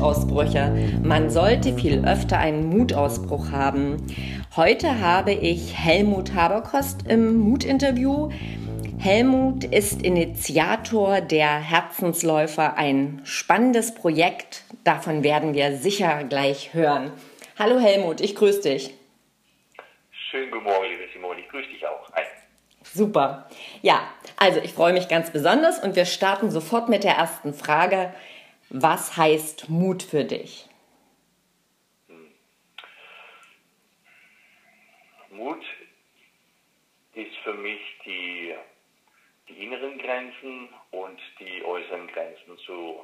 Mutausbrüche. Man sollte viel öfter einen Mutausbruch haben. Heute habe ich Helmut Haberkost im Mutinterview. Helmut ist Initiator der Herzensläufer, ein spannendes Projekt. Davon werden wir sicher gleich hören. Hallo Helmut, ich grüße dich. Schönen guten Morgen, liebe Simone, ich grüße dich auch. Hi. Super. Ja, also ich freue mich ganz besonders und wir starten sofort mit der ersten Frage. Was heißt Mut für dich? Mut ist für mich die, die inneren Grenzen und die äußeren Grenzen zu,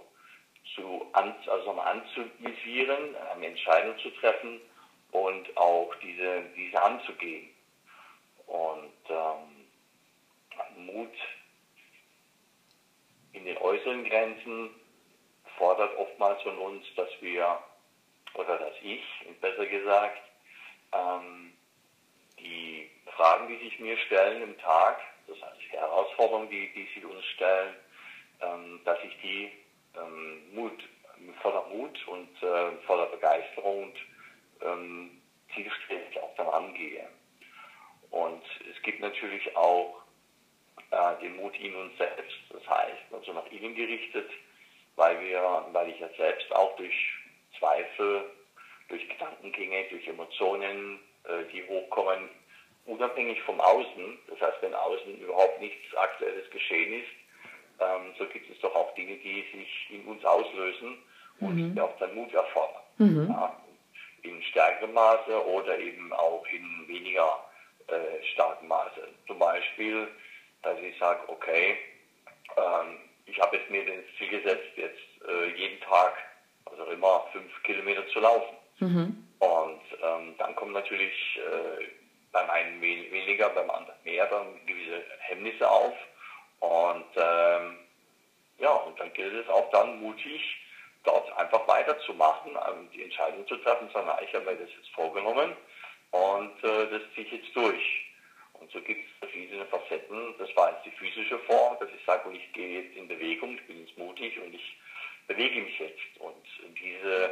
zu an, also anzuvisieren, eine Entscheidung zu treffen und auch diese, diese anzugehen. Und ähm, Mut in den äußeren Grenzen fordert oftmals von uns, dass wir, oder dass ich, besser gesagt, ähm, die Fragen, die sich mir stellen im Tag, das heißt die Herausforderungen, die, die sie uns stellen, ähm, dass ich die ähm, Mut, voller Mut und äh, voller Begeisterung und ähm, zielstrebig auch dann angehe. Und es gibt natürlich auch äh, den Mut in uns selbst, das heißt, also nach innen gerichtet, weil wir, weil ich ja selbst auch durch Zweifel, durch Gedankengänge, durch Emotionen, äh, die hochkommen, unabhängig vom Außen, das heißt, wenn außen überhaupt nichts Aktuelles geschehen ist, ähm, so gibt es doch auch Dinge, die sich in uns auslösen und mhm. die auch dann Mut erfordern. Mhm. Ja, in stärkerem Maße oder eben auch in weniger äh, starkem Maße. Zum Beispiel, dass ich sage, okay, ähm, ich habe jetzt mir das Ziel gesetzt, jetzt äh, jeden Tag, also immer fünf Kilometer zu laufen. Mhm. Und ähm, dann kommen natürlich äh, beim einen weniger, beim anderen mehr, dann gewisse Hemmnisse auf. Und ähm, ja, und dann gilt es auch dann mutig, dort einfach weiterzumachen, ähm, die Entscheidung zu treffen, sondern ich habe mir das jetzt vorgenommen und äh, das ziehe ich jetzt durch. Und so gibt es verschiedene Facetten. Das war jetzt die physische Form, dass ich sage, ich gehe jetzt in Bewegung, ich bin jetzt mutig und ich bewege mich jetzt. Und diese,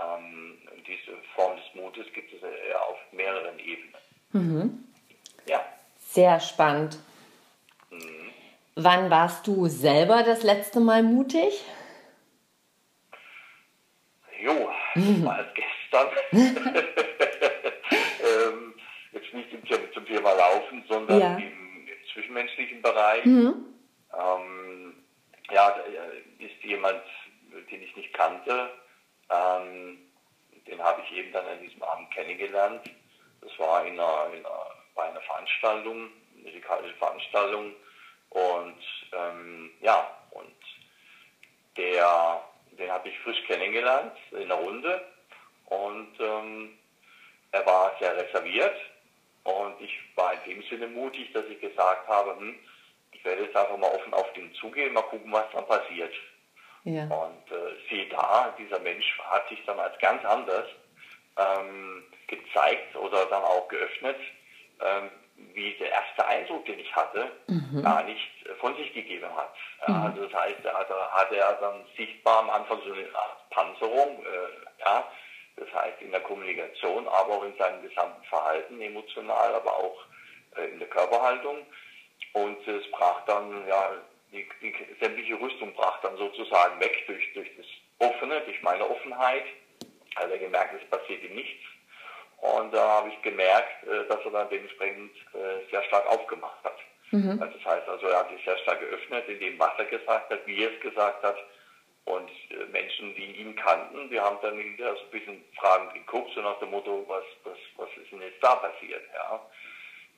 ähm, diese Form des Mutes gibt es ja auf mehreren Ebenen. Mhm. Ja. Sehr spannend. Mhm. Wann warst du selber das letzte Mal mutig? Jo, mhm. es gestern. zum Thema Laufen, sondern ja. im, im, zwischenmenschlichen Bereich. Mhm. Ähm, ja, da ist jemand, den ich nicht kannte, ähm, den habe ich eben dann an diesem Abend kennengelernt. Das war in einer, in einer, bei einer Veranstaltung, musikalische Veranstaltung. Und ähm, ja, und der, den habe ich frisch kennengelernt in der Runde. Und ähm, er war sehr reserviert und ich war in dem Sinne mutig, dass ich gesagt habe, hm, ich werde jetzt einfach mal offen auf den zugehen, mal gucken, was dann passiert. Ja. Und äh, siehe da, dieser Mensch hat sich dann als ganz anders ähm, gezeigt oder dann auch geöffnet, ähm, wie der erste Eindruck, den ich hatte, mhm. gar nicht von sich gegeben hat. Mhm. also das heißt, er hatte, hatte er dann sichtbar am Anfang so eine Art Panzerung, äh, ja, das heißt in der Kommunikation, aber auch in seinem gesamten Verhalten, emotional, aber auch äh, in der Körperhaltung. Und es brach dann, ja, die, die sämtliche Rüstung brach dann sozusagen weg durch, durch das Offene, durch meine Offenheit. Also er gemerkt, es passiert ihm nichts. Und da habe ich gemerkt, äh, dass er dann dementsprechend äh, sehr stark aufgemacht hat. Mhm. Also das heißt also, er hat sich sehr stark geöffnet in dem, was er gesagt hat, wie er es gesagt hat und äh, Menschen, die ihn kannten, die haben dann hinterher so ein bisschen Fragen geguckt, so nach dem Motto, was, was, was ist denn jetzt da passiert? Ja?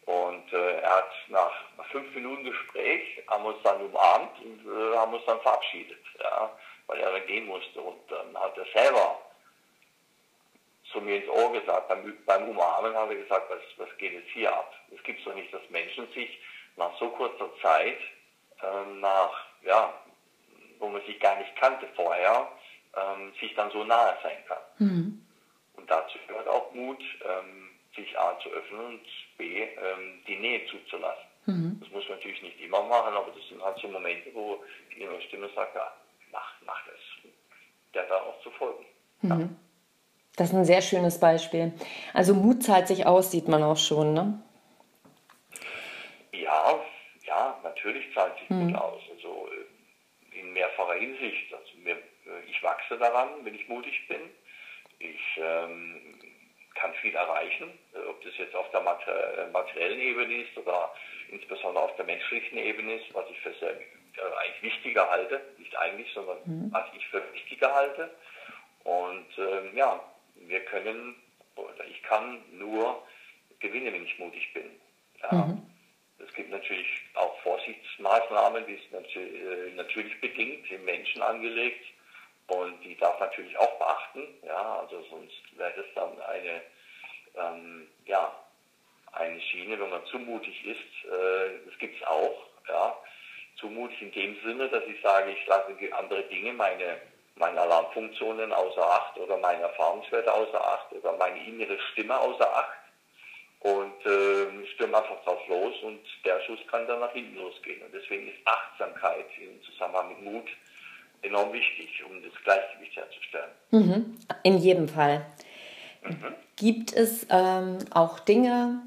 Und äh, er hat nach, fünf Minuten Gespräch, haben uns dann umarmt und äh, haben uns dann verabschiedet, ja? weil er dann gehen musste. Und dann hat er selber zu mir ins Ohr gesagt, beim, beim Umarmen hat er gesagt, was, was geht jetzt hier ab? Es gibt doch nicht, dass Menschen sich nach so kurzer Zeit, äh, nach, ja, wo man sich gar nicht kannte vorher, ähm, sich dann so nahe sein kann. Mhm. Und dazu gehört auch Mut, ähm, sich A zu öffnen und B ähm, die Nähe zuzulassen. Mhm. Das muss man natürlich nicht immer machen, aber das sind halt so Momente, wo die innere Stimme sagt, ja, mach, mach das. der dann auch zu folgen. Mhm. Ja. Das ist ein sehr schönes Beispiel. Also Mut zahlt sich aus, sieht man auch schon, ne? Ja, ja, natürlich zahlt sich mhm. Mut aus. Äh, mehrfacher Hinsicht. Also mir, äh, ich wachse daran, wenn ich mutig bin. Ich ähm, kann viel erreichen, äh, ob das jetzt auf der materiellen Ebene ist oder insbesondere auf der menschlichen Ebene ist, was ich für sehr eigentlich wichtiger halte, nicht eigentlich, sondern mhm. was ich für wichtiger halte. Und ähm, ja, wir können, oder ich kann nur gewinnen, wenn ich mutig bin. Ja. Mhm. Gibt natürlich auch Vorsichtsmaßnahmen, die sind äh, natürlich bedingt, im Menschen angelegt und die darf natürlich auch beachten. Ja, also sonst wäre das dann eine, ähm, ja, eine Schiene, wenn man zu mutig ist. Äh, das gibt es auch. Ja, zu mutig in dem Sinne, dass ich sage, ich lasse andere Dinge, meine meine Alarmfunktionen außer Acht oder meine Erfahrungswerte außer Acht oder meine innere Stimme außer Acht und äh, stürme einfach drauf los und der Schuss kann dann nach hinten losgehen. Und deswegen ist Achtsamkeit im Zusammenhang mit Mut enorm wichtig, um das Gleichgewicht herzustellen. Mhm. In jedem Fall. Mhm. Gibt es ähm, auch Dinge,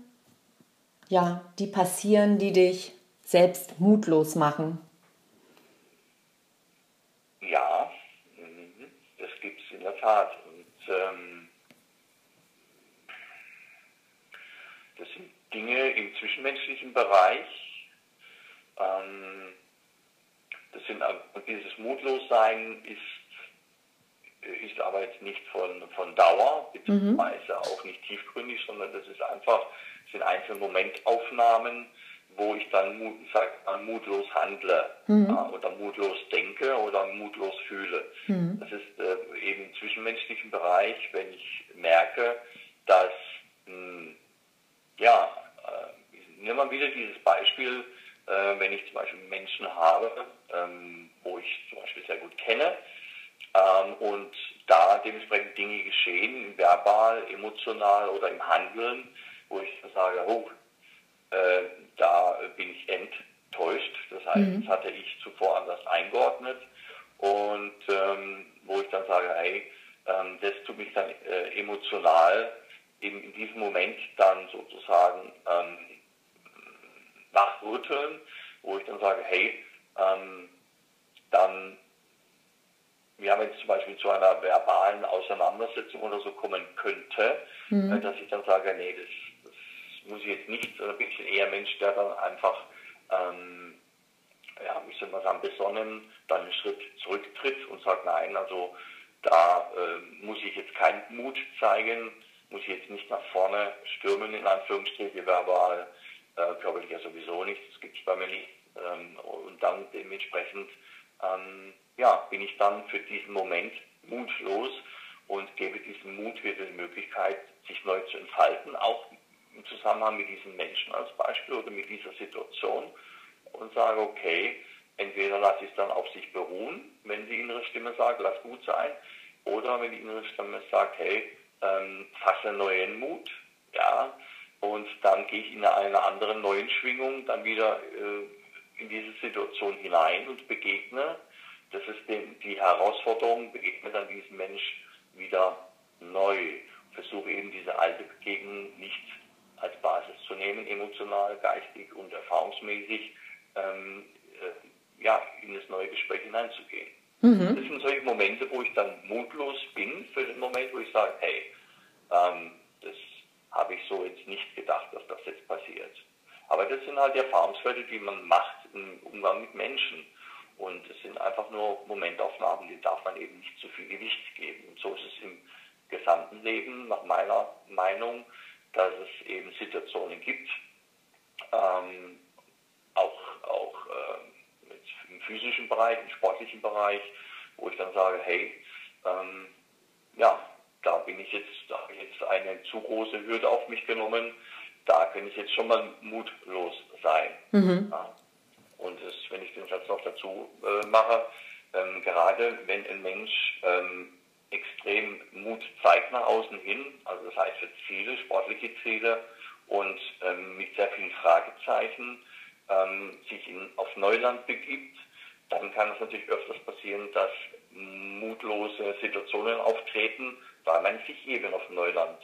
ja, die passieren, die dich selbst mutlos machen? Tat. Und ähm, das sind Dinge im zwischenmenschlichen Bereich. Ähm, das sind, dieses Mutlossein ist, ist aber jetzt nicht von, von Dauer, beziehungsweise mhm. auch nicht tiefgründig, sondern das ist einfach, das sind einzelne Momentaufnahmen, wo ich dann sag, mutlos handle mhm. ja, oder mutlos denke oder mutlos fühle. Mhm. Das ist äh, eben im zwischenmenschlichen Bereich, wenn ich merke, dass, mh, hm, ja, äh, nehmen wir wieder dieses Beispiel, äh, wenn ich zum Beispiel Menschen habe, ähm, wo ich zum Beispiel sehr gut kenne, ähm, und da dementsprechend Dinge geschehen, verbal, emotional oder im Handeln, wo ich sage, oh, äh, da bin ich enttäuscht. Das heißt, mhm. das hatte ich zuvor anders eingeordnet. Und ähm, wo ich dann sage, hey, ähm, das tut mich dann äh, emotional eben in diesem Moment dann sozusagen ähm, wachrütteln, wo ich dann sage, hey, ähm, dann, ja, wenn es zum Beispiel zu einer verbalen Auseinandersetzung oder so kommen könnte, mhm. äh, dass ich dann sage, nee, das muss ich jetzt nicht, sondern bin ich eher Mensch, der dann einfach, ähm, ja, wie soll man sagen, besonnen dann einen Schritt zurücktritt und sagt, nein, also da äh, muss ich jetzt keinen Mut zeigen, muss ich jetzt nicht nach vorne stürmen, in Anführungsstrichen, verbal, äh, körperlich ja sowieso nicht, das gibt es bei mir nicht. Ähm, und dann dementsprechend, ähm, ja, bin ich dann für diesen Moment mutlos und gebe diesem Mut wieder die Möglichkeit, sich neu zu entfalten, auch im Zusammenhang mit diesen Menschen als Beispiel oder mit dieser Situation und sage, okay, entweder lasse ich es dann auf sich beruhen, wenn die innere Stimme sagt, lass gut sein, oder wenn die innere Stimme sagt, hey, ähm, fasse neuen Mut, ja, und dann gehe ich in eine andere neuen Schwingung dann wieder äh, in diese Situation hinein und begegne, das ist dem, die Herausforderung, begegne dann diesem Mensch wieder neu, versuche eben diese alte Begegnung nicht als Basis zu nehmen, emotional, geistig und erfahrungsmäßig, ähm, äh, ja, in das neue Gespräch hineinzugehen. Mhm. Das sind solche Momente, wo ich dann mutlos bin für den Moment, wo ich sage, hey, ähm, das habe ich so jetzt nicht gedacht, dass das jetzt passiert. Aber das sind halt die Erfahrungswerte, die man macht im Umgang mit Menschen. Und es sind einfach nur Momentaufnahmen, die darf man eben nicht zu viel Gewicht geben. Und so ist es im gesamten Leben, nach meiner Meinung, dass es eben Situationen gibt, ähm, auch, auch äh, im physischen Bereich, im sportlichen Bereich, wo ich dann sage, hey, ähm, ja, da bin ich jetzt, da habe ich jetzt eine zu große Hürde auf mich genommen, da kann ich jetzt schon mal mutlos sein. Mhm. Ja. Und das, wenn ich den Satz noch dazu äh, mache, ähm, gerade wenn ein Mensch ähm, extrem Mut zeigt nach außen hin, also das heißt für Ziele, sportliche Ziele und ähm, mit sehr vielen Fragezeichen ähm, sich in, auf Neuland begibt, dann kann es natürlich öfters passieren, dass mutlose Situationen auftreten, weil man sich eben auf Neuland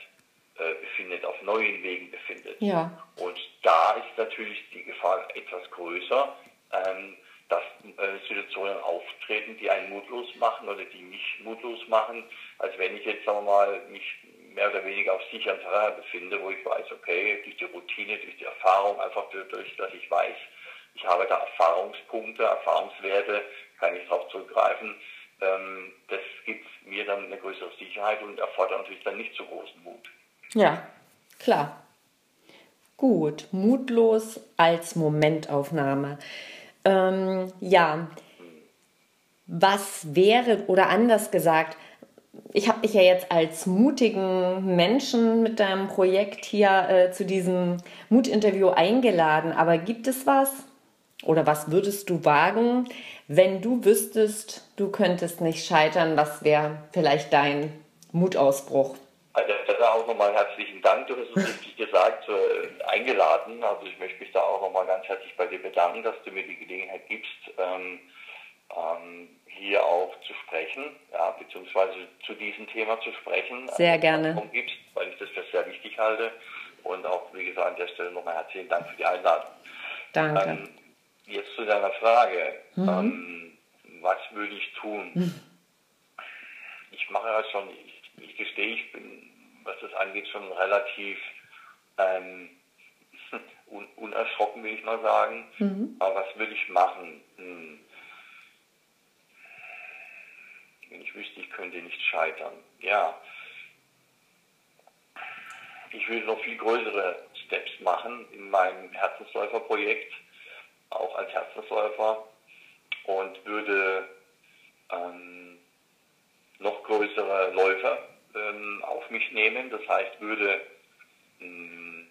äh, befindet, auf neuen Wegen befindet. Ja. Und da ist natürlich die Gefahr etwas größer, ähm, dass äh, Situationen auftreten, die einen mutlos machen oder die mich mutlos machen, als wenn ich jetzt, sagen wir mal, mich mehr oder weniger auf sicheren Terrain befinde, wo ich weiß, okay, durch die Routine, durch die Erfahrung, einfach dadurch, dass ich weiß, ich habe da Erfahrungspunkte, Erfahrungswerte, kann ich darauf zurückgreifen. Ähm, das gibt mir dann eine größere Sicherheit und erfordert natürlich dann nicht so großen Mut. Ja, klar. Gut, mutlos als Momentaufnahme. Ähm, ja, was wäre, oder anders gesagt, ich habe dich ja jetzt als mutigen Menschen mit deinem Projekt hier äh, zu diesem Mutinterview eingeladen. Aber gibt es was oder was würdest du wagen, wenn du wüsstest, du könntest nicht scheitern? Was wäre vielleicht dein Mutausbruch? Also da auch nochmal herzlichen Dank, du hast es richtig gesagt, äh, eingeladen. Also ich möchte mich da auch nochmal ganz herzlich bei dir bedanken, dass du mir die Gelegenheit gibst, ähm, ähm, hier auch zu sprechen, ja, beziehungsweise zu diesem Thema zu sprechen. Sehr also, gerne. Gibst, weil ich das für sehr wichtig halte. Und auch, wie gesagt, an der Stelle nochmal herzlichen Dank für die Einladung. Danke. Ähm, jetzt zu deiner Frage. Mhm. Ähm, was würde ich tun? Mhm. Ich mache ja schon, ich, ich gestehe, ich bin, was das angeht, schon relativ ähm, un, unerschrocken, will ich mal sagen. Mhm. Aber was würde ich machen? Hm wenn ich wüsste, ich könnte nicht scheitern. Ja, ich würde noch viel größere Steps machen in meinem Herzensläuferprojekt, auch als Herzensläufer und würde ähm, noch größere Läufer ähm, auf mich nehmen. Das heißt, würde ähm,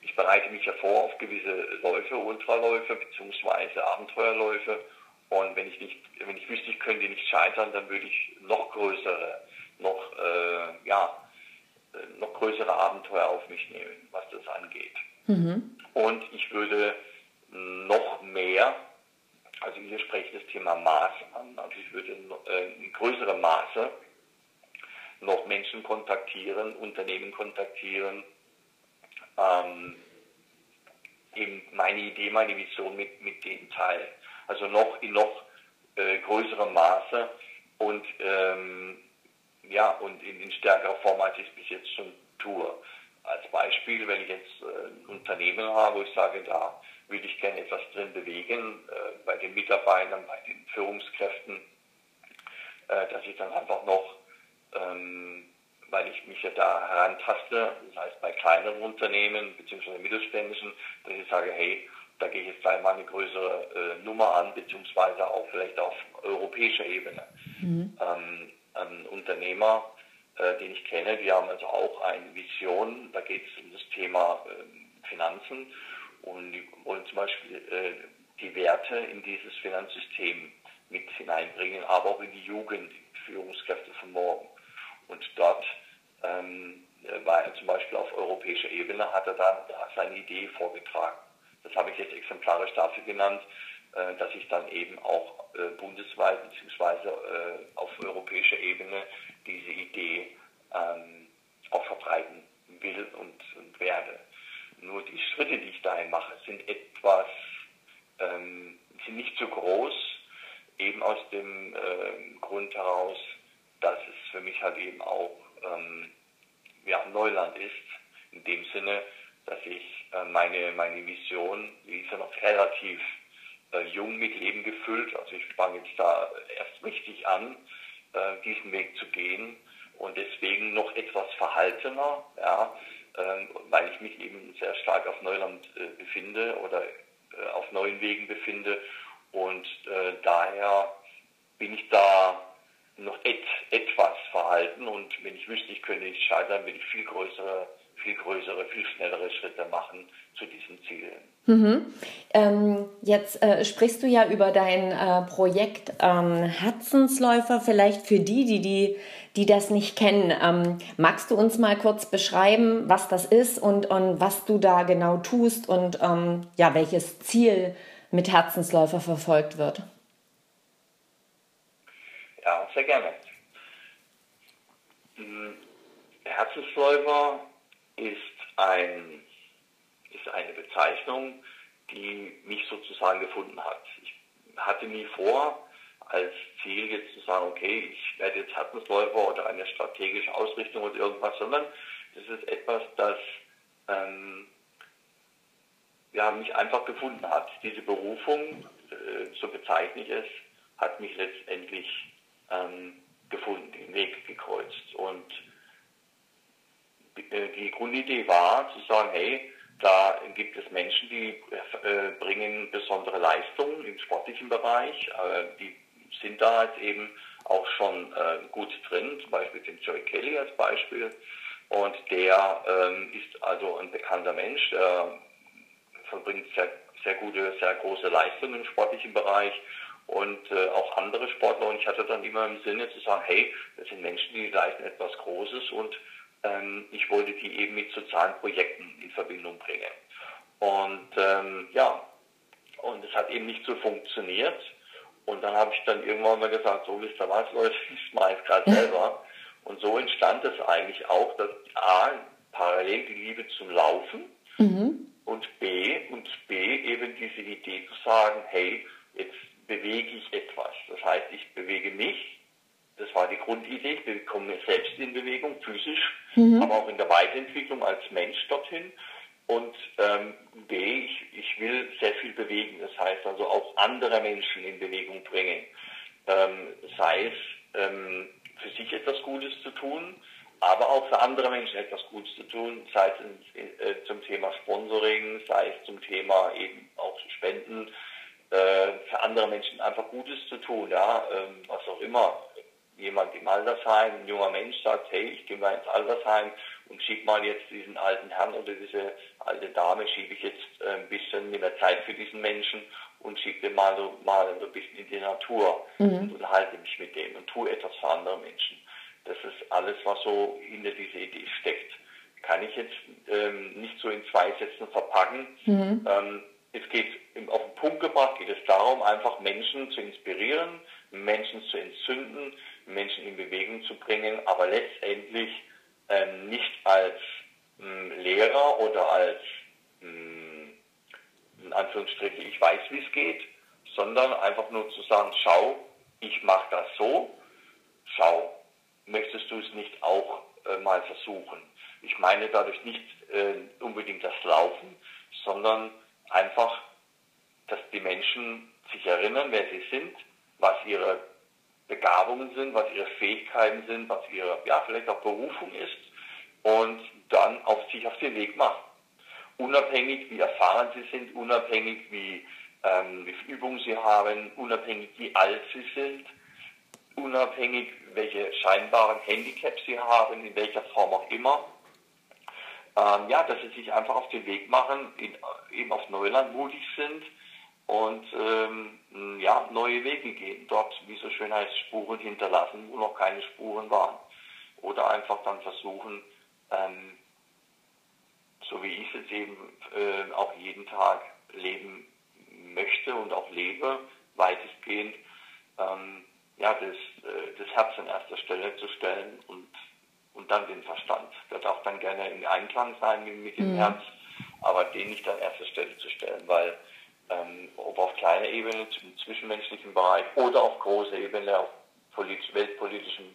ich bereite mich ja vor auf gewisse Läufe, Ultraläufe bzw. Abenteuerläufe und wenn ich nicht, wenn ich wüsste, ich könnte nicht scheitern, dann würde ich noch größere, noch, äh, ja, äh, noch größere Abenteuer auf mich nehmen, was das angeht. Mhm. Und ich würde noch mehr, also hier spreche ich das Thema Maß an, also ich würde äh, in größerem Maße noch Menschen kontaktieren, Unternehmen kontaktieren, ähm, eben meine Idee, meine Vision mit, mit denen teilen. Also noch in noch äh, größerem Maße und ähm, ja und in, in stärkerer Form, als ich es bis jetzt schon tue. Als Beispiel, wenn ich jetzt äh, ein Unternehmen habe, wo ich sage, da würde ich gerne etwas drin bewegen, äh, bei den Mitarbeitern, bei den Führungskräften, äh, dass ich dann einfach noch, ähm, weil ich mich ja da herantaste, das heißt bei kleineren Unternehmen bzw. mittelständischen, dass ich sage, hey, da gehe ich jetzt gleich mal eine größere äh, Nummer an, beziehungsweise auch vielleicht auf europäischer Ebene. Mhm. Ähm, ein Unternehmer, äh, den ich kenne, die haben also auch eine Vision, da geht es um das Thema äh, Finanzen und die wollen zum Beispiel äh, die Werte in dieses Finanzsystem mit hineinbringen, aber auch in die Jugend, die Führungskräfte von morgen. Und dort ähm, war er zum Beispiel auf europäischer Ebene, hat er dann seine Idee vorgetragen. Das habe ich jetzt exemplarisch dafür genannt, äh, dass ich dann eben auch äh, bundesweit bzw. Äh, auf europäischer Ebene diese Idee ähm, auch verbreiten will und, und werde. Nur die Schritte, die ich dahin mache, sind etwas, ähm, sind nicht so groß, eben aus dem äh, Grund heraus, dass es für mich halt eben auch ähm, ja, Neuland ist, in dem Sinne, dass ich äh, meine, meine Vision, die ist ja noch relativ äh, jung mit Leben gefüllt. Also ich fange jetzt da erst richtig an, äh, diesen Weg zu gehen und deswegen noch etwas verhaltener, ja, ähm, weil ich mich eben sehr stark auf Neuland äh, befinde oder äh, auf neuen Wegen befinde und äh, daher bin ich da noch et, etwas verhalten und wenn ich wüsste, ich könnte nicht scheitern, würde ich viel größere viel größere, viel schnellere Schritte machen zu diesen Zielen. Mhm. Ähm, jetzt äh, sprichst du ja über dein äh, Projekt ähm, Herzensläufer. Vielleicht für die, die, die, die das nicht kennen, ähm, magst du uns mal kurz beschreiben, was das ist und, und was du da genau tust und ähm, ja, welches Ziel mit Herzensläufer verfolgt wird? sehr gerne. Hm, Herzensläufer ist, ein, eine Bezeichnung, die mich sozusagen gefunden hat. Ich hatte nie vor, als Ziel jetzt zu sagen, okay, ich werde jetzt Herzensläufer oder eine strategische Ausrichtung oder irgendwas, sondern das ist etwas, das ähm, ja, mich einfach gefunden hat. Diese Berufung, äh, so bezeichne ich es, hat mich letztendlich ähm, gefunden, den Weg gekreuzt. Und äh, die Grundidee war zu sagen, hey, da gibt es Menschen, die äh, bringen besondere Leistungen im sportlichen Bereich, äh, die sind da jetzt eben auch schon äh, gut drin, zum Beispiel den Joey Kelly als Beispiel. Und der ähm, ist also ein bekannter Mensch, der verbringt sehr, sehr gute, sehr große Leistungen im sportlichen Bereich und äh, auch andere Sportler. Und ich hatte dann immer im Sinne zu sagen, hey, das sind Menschen, die leisten etwas Großes und ähm, ich wollte die eben mit sozialen Projekten in Verbindung bringen. Und ähm, ja, und es hat eben nicht so funktioniert. Und dann habe ich dann irgendwann mal gesagt, so wisst ihr was, Leute, ich mache es gerade selber. Und so entstand es eigentlich auch, dass A, parallel die Liebe zum Laufen mhm. und B, und B eben diese Idee zu sagen, hey, jetzt bewege ich etwas. Das heißt, ich bewege mich, das war die Grundidee, ich komme selbst in Bewegung, physisch, mhm. aber auch in der Weiterentwicklung als Mensch dorthin. Und ähm, B, ich, ich will sehr viel bewegen, das heißt also auch andere Menschen in Bewegung bringen. Ähm, sei es ähm, für sich etwas Gutes zu tun, aber auch für andere Menschen etwas Gutes zu tun, sei es in, äh, zum Thema Sponsoring, sei es zum Thema eben auch Spenden, äh, für andere Menschen einfach Gutes zu tun, ja, ähm, was auch immer. Jemand im Altersheim, ein junger Mensch sagt, hey, ich gehe mal ins Altersheim und schiebe mal jetzt diesen alten Herrn oder diese alte Dame, schiebe ich jetzt äh, ein bisschen mit der Zeit für diesen Menschen und schiebe den mal so, mal so ein bisschen in die Natur mhm. und unterhalte mich mit dem und tue etwas für andere Menschen. Das ist alles, was so hinter dieser Idee steckt. Kann ich jetzt ähm, nicht so in zwei Sätzen verpacken. Mhm. Ähm, es geht auf den Punkt gebracht, geht es darum, einfach Menschen zu inspirieren, Menschen zu entzünden, Menschen in Bewegung zu bringen, aber letztendlich ähm, nicht als ähm, Lehrer oder als ähm, in Anführungsstrichen, ich weiß, wie es geht, sondern einfach nur zu sagen, schau, ich mache das so, schau, möchtest du es nicht auch äh, mal versuchen? Ich meine dadurch nicht äh, unbedingt das Laufen, sondern einfach, dass die Menschen sich erinnern, wer sie sind, was ihre Begabungen sind, was ihre Fähigkeiten sind, was ihre, ja, vielleicht auch Berufung ist und dann auf sich auf den Weg machen. Unabhängig, wie erfahren sie sind, unabhängig, wie, ähm, wie viel Übung sie haben, unabhängig, wie alt sie sind, unabhängig, welche scheinbaren Handicaps sie haben, in welcher Form auch immer. Ähm, ja, dass sie sich einfach auf den Weg machen, in, eben auf Neuland mutig sind und ähm, ja, neue Wege gehen. Dort, wie so schön heißt, Spuren hinterlassen, wo noch keine Spuren waren. Oder einfach dann versuchen, ähm, so wie ich es jetzt eben äh, auch jeden Tag leben möchte und auch lebe, weitestgehend, ähm, ja, das, äh, das Herz an erster Stelle zu stellen und, und dann den Verstand. Der darf dann gerne in Einklang sein mit dem mhm. Herz, aber den nicht an erster Stelle zu stellen, weil ähm, ob auf kleiner Ebene, im zwischenmenschlichen Bereich oder auf großer Ebene, auf politisch, weltpolitischem,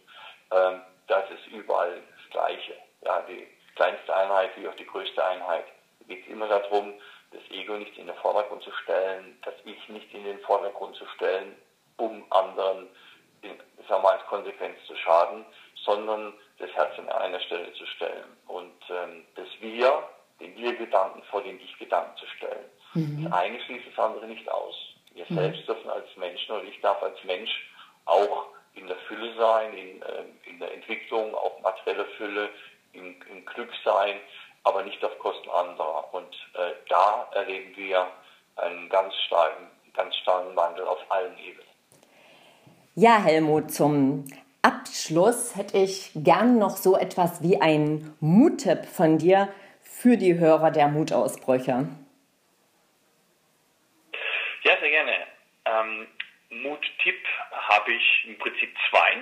ähm, das ist überall das Gleiche. Ja, die kleinste Einheit wie auch die größte Einheit. Es geht immer darum, das Ego nicht in den Vordergrund zu stellen, das Ich nicht in den Vordergrund zu stellen, um anderen in, sagen wir, als Konsequenz zu schaden, sondern das Herz an einer Stelle zu stellen und ähm, das Wir, den Wir-Gedanken vor den Ich-Gedanken zu stellen. Mhm. Das eine schließt das andere nicht aus. Wir mhm. selbst dürfen als Menschen oder ich darf als Mensch auch in der Fülle sein, in, äh, in der Entwicklung, auch materielle Fülle, im, im Glück sein, aber nicht auf Kosten anderer. Und äh, da erleben wir einen ganz starken, ganz starken Wandel auf allen Ebenen. Ja, Helmut, zum Abschluss hätte ich gern noch so etwas wie einen Muttipp von dir für die Hörer der Mutausbrüche. Ja, sehr gerne. Ähm, Mut-Tipp habe ich im Prinzip zwei.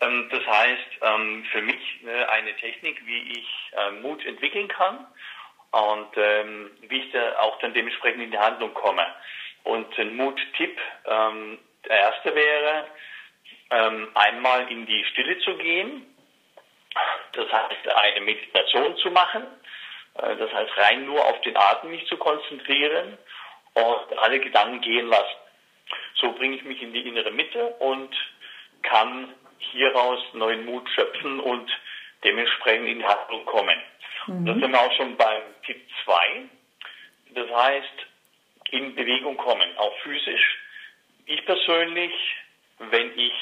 Ähm, das heißt, ähm, für mich ne, eine Technik, wie ich äh, Mut entwickeln kann und ähm, wie ich da auch dann dementsprechend in die Handlung komme. Und ein Mut-Tipp, der erste wäre, einmal in die Stille zu gehen, das heißt eine Meditation zu machen, äh, das heißt rein nur auf den Atem mich zu konzentrieren und alle Gedanken gehen lassen. So bringe ich mich in die innere Mitte und kann hieraus neuen Mut schöpfen und dementsprechend in Handlung kommen. Mhm. Das sind wir auch schon beim Tipp 2. Das heißt, in Bewegung kommen, auch physisch. Ich persönlich, wenn ich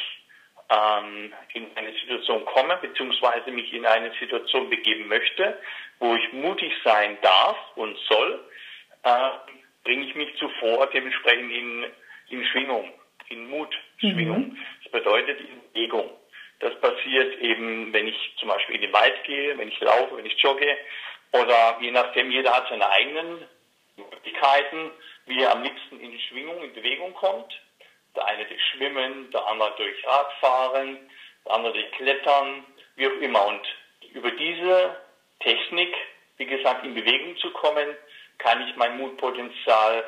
ähm, in eine Situation komme, beziehungsweise mich in eine Situation begeben möchte, wo ich mutig sein darf und soll, äh, bringe ich mich zuvor dementsprechend in, in Schwingung, in Mutschwingung. Mhm. Das bedeutet in Bewegung. Das passiert eben, wenn ich zum Beispiel in den Wald gehe, wenn ich laufe, wenn ich jogge oder je nachdem, jeder hat seine eigenen Möglichkeiten, wie er am liebsten in die Schwingung, in Bewegung kommt. Der eine durch Schwimmen, der andere durch Radfahren, der andere durch Klettern, wie auch immer. Und über diese Technik, wie gesagt, in Bewegung zu kommen, kann ich mein Mutpotenzial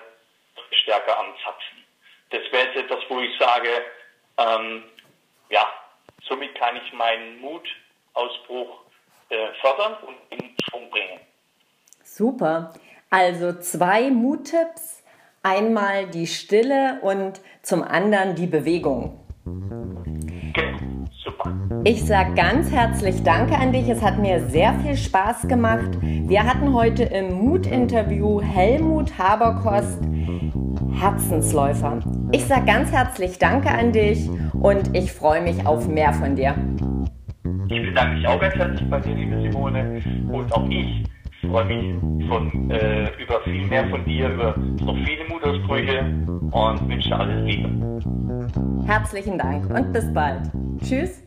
stärker anzapfen. Das wäre jetzt etwas, wo ich sage, ähm, ja, somit kann ich meinen Mutausbruch äh, fördern und in Schwung bringen. Super. Also zwei Muttipps Einmal die Stille und zum anderen die Bewegung. Ich sage ganz herzlich Danke an dich. Es hat mir sehr viel Spaß gemacht. Wir hatten heute im Mut-Interview Helmut Haberkost, Herzensläufer. Ich sage ganz herzlich Danke an dich und ich freue mich auf mehr von dir. Ich bedanke mich auch ganz herzlich bei dir, liebe Simone. Und auch ich freue mich von, äh, über viel mehr von dir, über noch viele Mutausbrüche und wünsche alles Liebe. Herzlichen Dank und bis bald. Tschüss.